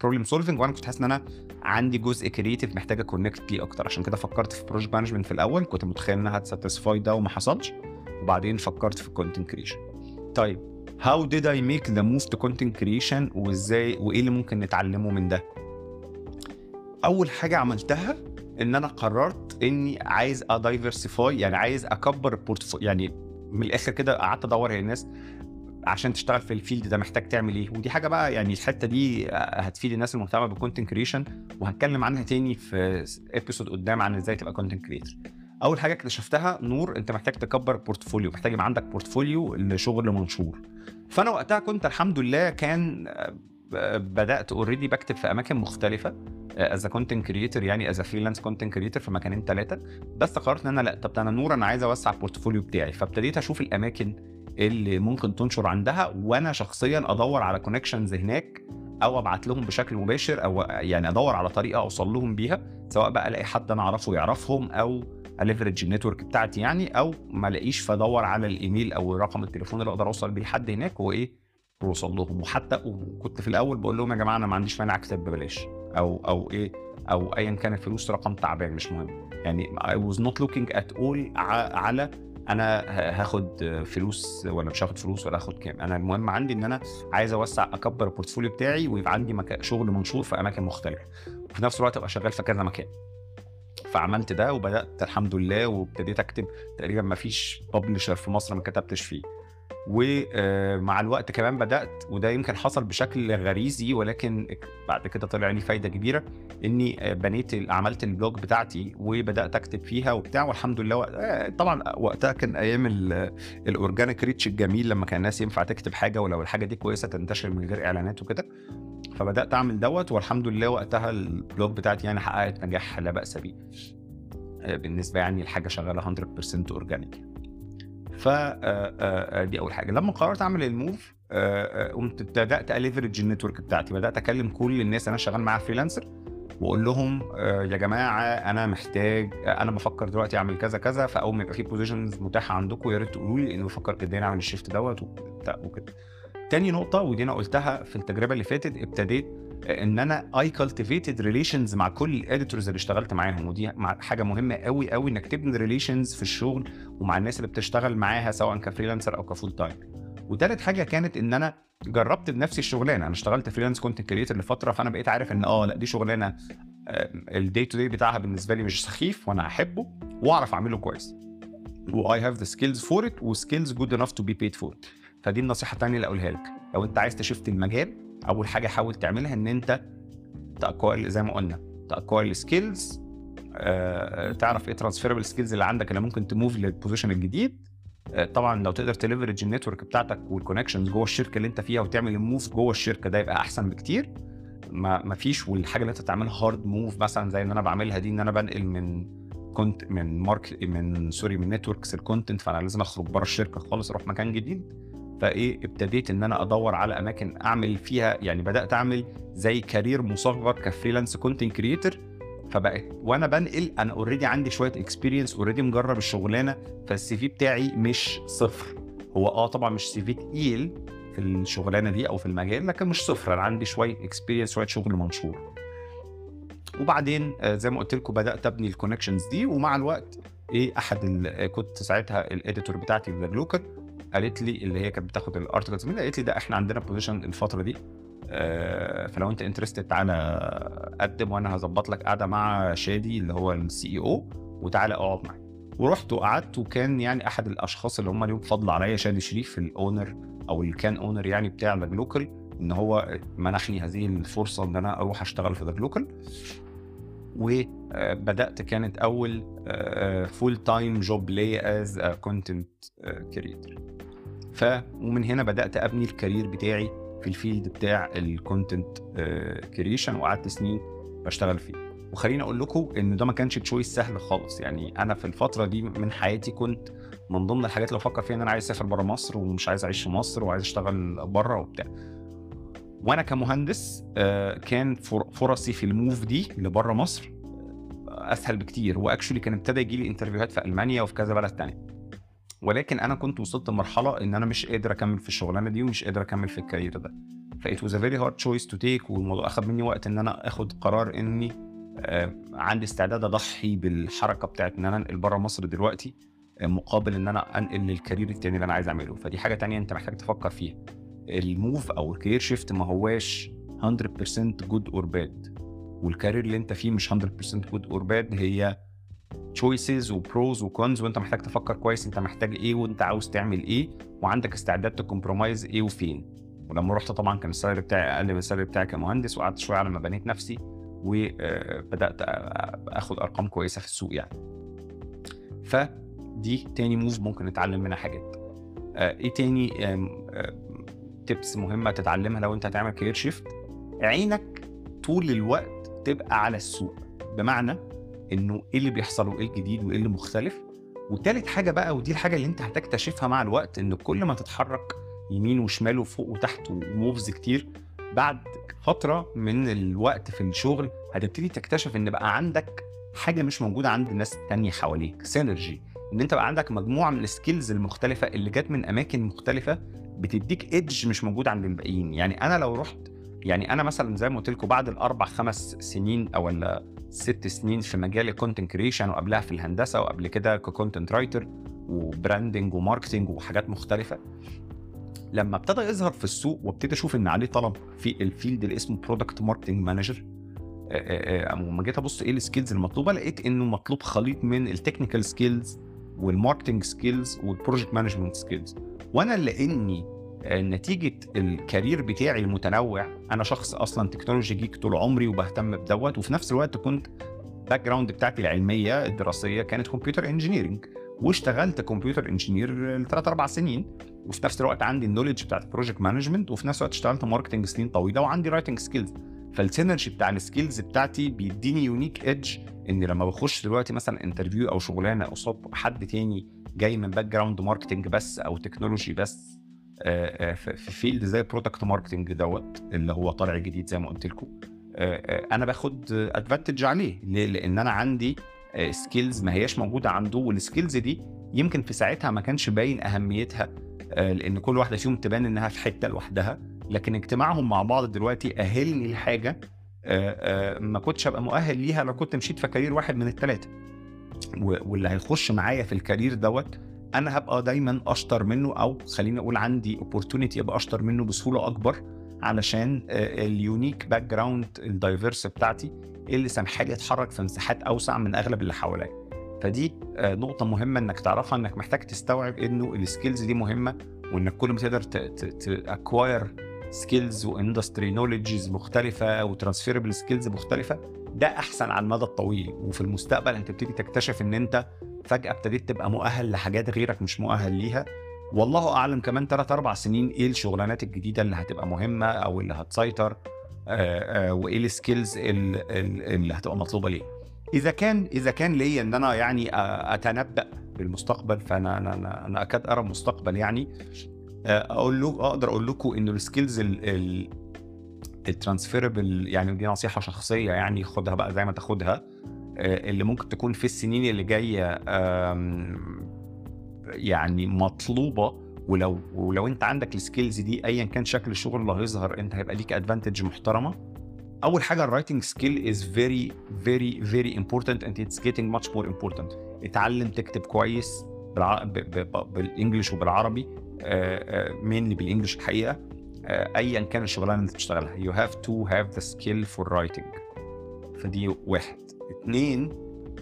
Speaker 1: problem solving وأنا كنت حاسس إن أنا عندي جزء creative محتاج أ connect ليه أكتر. عشان كده فكرت في project management في الأول كنت متخيل إنها هت satisfy ده وما حصلش وبعدين فكرت في ال content creation طيب how did I make the move to content creation وإزاي وإيه اللي ممكن نتعلمه من ده؟ أول حاجة عملتها إن أنا قررت إني عايز ا diversify يعني عايز أكبر ال portfolio يعني من الآخر كده قعدت أدور هي الناس عشان تشتغل في ال field ده محتاج تعمل إيه؟ ودي حاجة بقى يعني الحتة دي هتفيد الناس المهتمة بال content creation وهتكلم عنها تاني في episode قدام عن إزاي تبقى content creator أول حاجة اكتشفتها نور أنت محتاج تكبر ال portfolio محتاج يبقى عندك portfolio لشغل منشور. فأنا وقتها كنت الحمد لله كان آه، بدأت already بكتب في أماكن مختلفة as content creator يعني as freelance content creator في مكانين ثلاثة بس قررت إن أنا لأ طب أنا نور أنا عايز أوسع ال portfolio بتاعي. فابتديت أشوف الأماكن اللي ممكن تنشر عندها وأنا شخصيا أدور على connections هناك أو أبعت لهم بشكل مباشر أو يعني أدور على طريقة أوصل لهم بيها سواء بقى ألاقي حد أنا أعرفه يعرفهم أو اليفرج النتورك بتاعتي يعني أو ما الاقيش فادور على الإيميل أو رقم التليفون اللي أقدر أوصل بيه لحد هناك وإيه واوصل لهم. وحتى وكنت في الأول بقول لهم يا جماعة أنا ما عنديش مانع أكتب ببلاش أو أو إيه أو ايا كان الفلوس رقم تعبان مش مهم. يعني I was not looking at all على أنا هاخد فلوس ولا مش هاخد فلوس ولا هاخد كام. أنا المهم عندي إن أنا عايز أوسع أكبر ال portfolio بتاعي ويبقى عندي مكان شغل منشور في أماكن مختلفة. وفي نفس الوقت أبقى شغال في كذا مكان. فعملت ده وبدأت الحمد لله وابتديت أكتب. تقريبا ما فيش publisher في مصر ما كتبتش فيه. ومع الوقت كمان بدأت وده يمكن حصل بشكل غريزي ولكن بعد كده طلع لي فايدة كبيرة إني بنيت عملت ال blog بتاعتي وبدأت أكتب فيها وبتاع والحمد لله طبعا وقتها كان أيام ال organic reach الجميل لما كان الناس ينفع تكتب حاجة ولو الحاجة دي كويسة تنتشر من غير إعلانات وكده. فبدأت أعمل دوت والحمد لله وقتها ال blog بتاعتي يعني حققت نجاح لا بأس به. آه، بالنسبة يعني الحاجة شغالة 100% organic. ف آه، آه، دي أول حاجة. لما قررت أعمل ال move قمت بدأت ا leverage ال network بتاعتي. بدأت أكلم كل الناس أنا شغال معاها freelancer وأقول لهم يا جماعة أنا محتاج أنا بفكر دلوقتي أعمل كذا كذا فأول ما يبقى في positions متاحة عندكم يا ريت تقولوا لي اني بفكر جدا أعمل ال shift دوت وكده. تاني نقطة ودي أنا قلتها في التجربة اللي فاتت ابتديت ان أنا I cultivated relations مع كل ال editors اللي اشتغلت معاهم ودي حاجة مهمة قوي قوي انك تبني relations في الشغل ومع الناس اللي بتشتغل معاها سواء ك freelancer أو ك full time وتالت حاجة كانت ان أنا جربت بنفسي الشغلانة. أنا اشتغلت freelance content creator لفترة فأنا بقيت عارف إن آه لأ دي شغلانة ال day to day بتاعها بالنسبة لي مش سخيف وأنا أحبه وأعرف أعمله كويس. و I have the skills for it و skills good enough to be paid for فدي النصيحة الثانية اللي أقولها لك. لو أنت عايز ت shift المجال أول حاجة حاول تعملها إن أنت ت acquire زي ما قلنا ت acquire skills آه، تعرف إيه transferable skills اللي عندك اللي ممكن ت move لل position الجديد. آه، طبعا لو تقدر ت leverage ال network بتاعتك وال connections جوه الشركة اللي أنت فيها وتعمل ال move جوه الشركة ده يبقى أحسن بكتير. ما ما فيش والحاجة اللي أنت تعملها hard move مثلا زي اللي أنا بعملها دي إن أنا بنقل من كنت من mark من sorry من networks لل content فأنا لازم أخرج بره الشركة خالص أروح مكان جديد. فايه ابتديت إن أنا أدور على أماكن أعمل فيها يعني بدأت أعمل زي career مصغر ك freelance content creator فبقت وأنا بنقل أنا already عندي شوية experience already مجرب الشغلانة فال CV بتاعي مش صفر. هو آه طبعا مش CV تقيل في الشغلانة دي أو في المجال لكن مش صفر. أنا عندي شوية experience شوية شغل منشور. وبعدين آه، زي ما قلت لكم بدأت أبني ال connections دي ومع الوقت إيه أحد كنت ساعتها ال editor بتاعتي في The قالت لي اللي هي كانت بتاخد ال articles مني قالت لي ده إحنا عندنا position الفترة دي آه، فلو انت interested تعالى قدم وأنا هظبط لك قاعدة مع شادي اللي هو ال CEO وتعالى اقعد معايا ورحت وقعدت وكان يعني أحد الأشخاص اللي هم ليهم فضل عليا شادي شريف ال owner أو اللي كان owner يعني بتاع The Glocal إن هو منحني هذه الفرصة إن أنا أروح أشتغل في The Glocal وبدأت كانت أول full time job لي as content creator ف ومن هنا بدأت أبني ال career بتاعي في ال field بتاع ال content creation آه، وقعدت سنين بشتغل فيه. وخليني أقول لكم إن ده ما كانش choice سهل خالص. يعني أنا في الفترة دي من حياتي كنت من ضمن الحاجات اللي بفكر فيها إن أنا عايز أسافر بره مصر ومش عايز أعيش في مصر وعايز أشتغل بره وبتاع. وأنا كمهندس آه، كان فر- فرصي في ال move دي لبره مصر آه، اسهل بكتير. و actually كان ابتدى يجي لي interview هات في ألمانيا وفي كذا بلد تانية. ولكن أنا كنت وصلت لمرحلة إن أنا مش قادر أكمل في الشغلانة دي ومش قادر أكمل في ال career ده. ف it was a very hard choice to take والموضوع أخذ مني وقت إن أنا آخد قرار إني آه، عندي استعداد أضحي بالحركة بتاعت إن أنا أنقل بره مصر دلوقتي مقابل إن أنا أنقل لل career التاني اللي أنا عايز أعمله. فدي حاجة تانية أنت محتاج تفكر فيها. ال move أو ال career shift ما هواش 100% good or bad وال career اللي أنت فيه مش 100% good or bad هي choices و pros و cons وأنت محتاج تفكر كويس أنت محتاج إيه وأنت عاوز تعمل إيه وعندك استعداد ت compromise إيه وفين. ولما رحت طبعا كان ال salary بتاعي أقل من ال salary بتاعي كمهندس وقعدت شوية على ما بنيت نفسي وبدات أخد أرقام كويسة في السوق يعني. فدي تاني move ممكن نتعلم منها حاجات. آه، إيه تاني؟ tips مهمة تتعلمها لو انت هتعمل career shift عينك طول الوقت تبقى على السوق. بمعنى انه إيه اللي بيحصل وايه الجديد وايه اللي مختلف. وتالت حاجة بقى ودي الحاجة اللي انت هتكتشفها مع الوقت ان كل ما تتحرك يمين وشمال وفوق وتحت و moves كتير بعد فترة من الوقت في الشغل هتبتدي تكتشف ان بقى عندك حاجة مش موجودة عند الناس التانية حواليك. synergy ان انت بقى عندك مجموعة من ال skills المختلفة اللي جت من أماكن مختلفة بتديك edge مش موجود عند الباقيين. يعني أنا لو رحت يعني أنا مثلا زي ما قلت لكم بعد الأربع خمس سنين أو ولا ست سنين في مجال ال content creation وقبلها في الهندسة وقبل كده ك content writer و branding و marketing وحاجات مختلفة لما ابتدى يظهر في السوق وابتدي أشوف إن عليه طلب في ال field اللي اسمه product marketing manager لما جيت أبص إيه ال skills المطلوبة لقيت إنه مطلوب خليط من ال technical skills وال marketing skills وال project management skills وأنا لاني آه، نتيجة ال career بتاعي المتنوع أنا شخص أصلا technology geek طول عمري وبهتم بدوت وفي نفس الوقت كنت background بتاعتي العلمية الدراسية كانت computer engineering واشتغلت computer engineer لثلاث أربع سنين وفي نفس الوقت عندي ال knowledge بتاعت ال project management وفي نفس الوقت اشتغلت marketing سنين طويلة وعندي writing skills فال synergy بتاع ال skills بتاعتي بيديني unique edge إن لما بخش دلوقتي مثلا interview أو شغلانة قصاد حد تاني جاي من background marketing بس أو technology بس آه، آه، في في field زي product marketing دوت اللي هو طالع جديد زي ما قلت لكم أنا باخد advantage عليه ليه؟ لأن أنا عندي skills ما هياش موجودة عنده وال skills دي يمكن في ساعتها ما كانش باين أهميتها آه، لأن كل واحدة فيهم تبان إنها في حتة لوحدها لكن اجتماعهم مع بعض دلوقتي أهلني لحاجة آه، آه، ما كنتش ابقى مؤهل ليها لو كنت مشيت في career واحد من الثلاثه واللي هيخش معايا في ال career دوت أنا هبقى دايما أشطر منه أو خليني أقول عندي opportunity ابقى أشطر منه بسهولة أكبر علشان آه، ال unique background ال diverse بتاعتي اللي سامحالي أتحرك في مساحات أوسع من أغلب اللي حواليا. فدي آه، نقطة مهمة إنك تعرفها إنك محتاج تستوعب إنه السكيلز دي مهمة وإنك كل ما تقدر ت acquire skills و industry knowledges مختلفة و transferable skills مختلفة ده أحسن على المدى الطويل. وفي المستقبل أنت تبتدي تكتشف إن أنت فجأة ابتديت تبقى مؤهل لحاجات غيرك مش مؤهل ليها. والله أعلم كمان 3 4 سنين إيه الشغلانات الجديدة اللي هتبقى مهمة أو اللي هتسيطر آه، آه، وإيه ال skills ال- ال- اللي هتبقى مطلوبة ليه إذا كان إذا كان ليا إن أنا يعني أتنبأ بالمستقبل فأنا أنا أنا, أكاد أرى المستقبل يعني أقول له أقدر أقول لكم إنه ال skills ال transferable يعني دي نصيحة شخصية يعني خدها بقى زي ما تاخدها آه، اللي ممكن تكون في السنين اللي جاية يعني مطلوبة. ولو ولو أنت عندك ال skills دي ايا كان شكل الشغل اللي هيظهر أنت هيبقى ليك advantage محترمة. أول حاجة ال writing skill is very very very important and it's getting much more important اتعلم تكتب كويس. بال English وبالعربي. mainly بال English الحقيقة آه، ايا كان الشغلانة اللي أنت بتشتغلها you have to have the skill for writing. فدي واحد. اتنين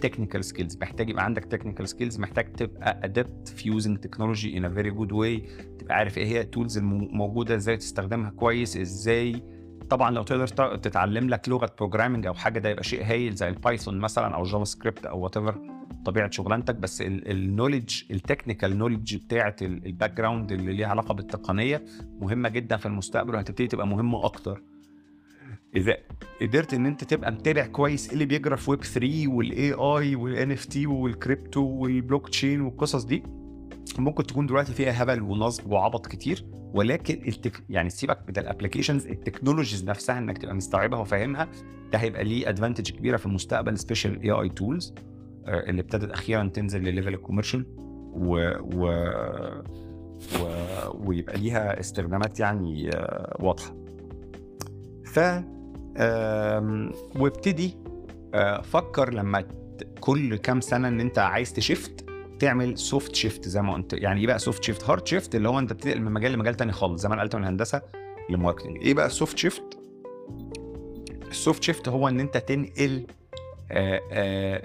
Speaker 1: technical skills. محتاج يبقى عندك technical skills محتاج تبقى adept في using technology in a very good way. تبقى عارف إيه هي ال tools الموجوده إزاي تستخدمها كويس إزاي. طبعا لو تقدر تتعلم لك لغة programming أو حاجة ده يبقى شيء هايل زي ال Python مثلا أو JavaScript أو whatever طبيعة شغلانتك بس ال knowledge ال technical knowledge بتاعه ال background اللي ليها علاقة بالتقنية مهمة جدا في المستقبل وهتبتدي تبقى مهمه أكتر. إذا قدرت إن أنت تبقى متابع كويس إيه اللي بيجرى في ويب 3 وال AI وال NFT وال crypto وال blockchain والقصص دي؟ ممكن تكون دلوقتي فيها هبل ونصب وعبط كتير ولكن التك... يعني سيبك من ال applications ال technologies نفسها إنك تبقى مستوعبها وفاهمها ده هيبقى ليه advantage كبيرة في المستقبل especially AI tools اللي ابتدت أخيرا تنزل لل level ال commercial و... و... و... ويبقى ليها استخدامات يعني آه، واضحة. ف وابتدي آه، فكر لما كل كام سنة إن أنت عايز ت shift تعمل soft shift زي ما قلت. يعني إيه بقى soft shift hard shift اللي هو أنت بتنقل من مجال لمجال تاني خالص زي ما قلت من الهندسة لل marketing إيه بقى ال soft shift ال soft shift هو إن أنت تنقل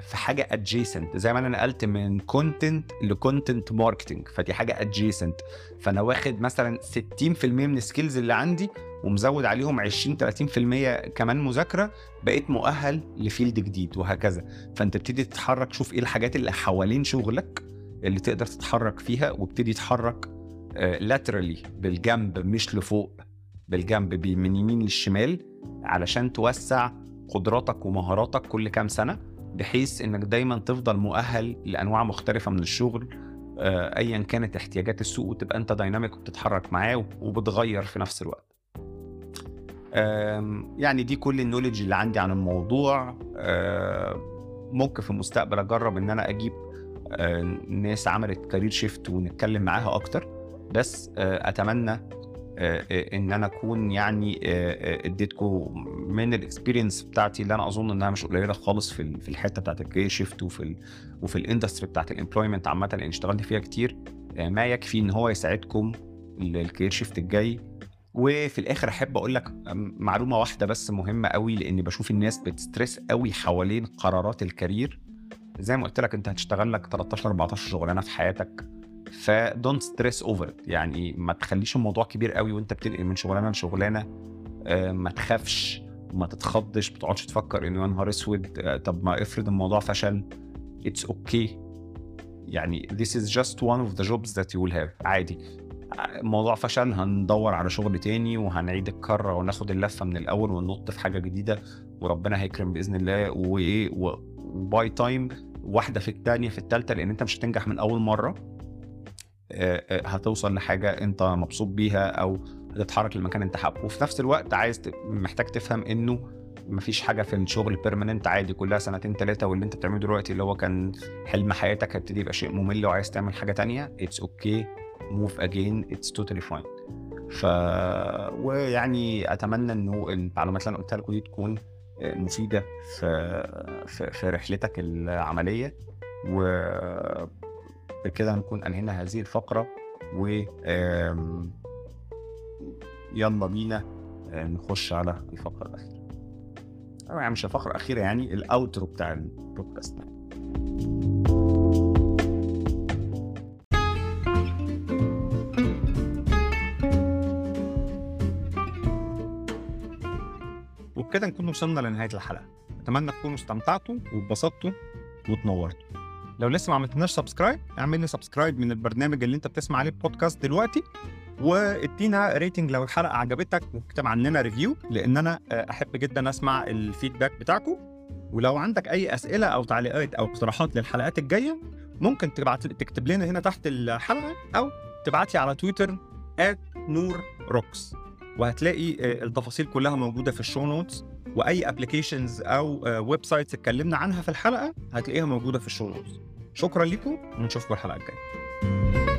Speaker 1: في حاجة adjacent زي ما أنا نقلت من content ل content marketing فدي حاجة adjacent فأنا واخد مثلا 60% من ال skills اللي عندي ومزود عليهم 20 30% كمان مذاكرة بقيت مؤهل ل field جديد وهكذا. فأنت تبتدي تتحرك شوف إيه الحاجات اللي حوالين شغلك اللي تقدر تتحرك فيها وابتدي تتحرك لاترالي بالجنب مش لفوق بالجنب من يمين للشمال علشان توسع قدراتك ومهاراتك كل كام سنة بحيث إنك دايما تفضل مؤهل لأنواع مختلفة من الشغل آه، ايا كانت احتياجات السوق وتبقى أنت دايناميك وبتتحرك معاه وبتغير في نفس الوقت. يعني دي كل ال knowledge اللي عندي عن الموضوع. آه، ممكن في المستقبل أجرب إن أنا أجيب آه، ناس عملت career shift ونتكلم معاها أكتر بس أتمنى إن أنا أكون يعني آه، آه، اديتكم من ال experience بتاعتي اللي أنا أظن إنها مش قليلة خالص في في الحتة بتاعت ال career shift وفي ال وفي ال industry بتاعت ال employment عامة لأن اشتغلت فيها كتير. آه، ما يكفي إن هو يساعدكم ال career shift الجاي. وفي الآخر أحب أقول لك معلومة واحدة بس مهمة قوي لأني بشوف الناس بت stress قوي حوالين قرارات ال career زي ما قلت لك أنت هتشتغل لك 13 14 شغلانة في حياتك. ف don't stress over يعني ما تخليش الموضوع كبير قوي وانت بتنقل من شغلانة لشغلانة. آه، ما تخافش ما تتخضش ما تقعدش تفكر إنه يا نهار أسود آه، طب ما افرض الموضوع فشل. it's okay okay. يعني this is just one of the jobs that you will have. عادي. الموضوع فشل هندور على شغل تاني وهنعيد الكرة وناخد اللفة من الأول وننط في حاجة جديدة وربنا هيكرم بإذن الله. وإيه و by time واحدة في التانية في التالتة لأن أنت مش هتنجح من أول مرة. هتوصل لحاجة أنت مبسوط بيها أو هتتحرك للمكان أنت حابه. وفي نفس الوقت عايز محتاج تفهم إنه مفيش حاجة في الشغل permanent عادي كلها سنتين ثلاثة واللي أنت بتعمله دلوقتي اللي هو كان حلم حياتك هيبتدي يبقى شيء ممل وعايز تعمل حاجة تانية it's okay move again it's totally fine ف ويعني أتمنى إنه المعلومات اللي أنا قلتها لكم دي تكون مفيدة في في, في رحلتك العملية. وبكده نكون أنهينا هذه الفقرة و يلا بينا آه، نخش على الفقرة الأخيرة. أو يعني مش الفقرة الأخيرة يعني ال outro بتاع البودكاست. وبكده نكون وصلنا لنهاية الحلقة. أتمنى تكونوا استمتعتوا واتبسطتوا وتنورتوا. لو لسه ما عملتناش subscribe اعمل لي subscribe من البرنامج اللي انت بتسمع عليه البودكاست دلوقتي وادينا rating لو الحلقة عجبتك واكتب عننا review لأن أنا آه، أحب جدا أسمع ال feedback بتاعكم ولو عندك أي أسئلة أو تعليقات أو اقتراحات للحلقات الجاية ممكن تبعت تكتب لنا هنا تحت الحلقة أو تبعت لي على تويتر نور روكس وهتلاقي آه، التفاصيل كلها موجودة في ال show notes وأي applications أو websites اتكلمنا عنها في الحلقة هتلاقيها موجودة في ال show notes شكرا لكم ونشوفكم الحلقة الجاية.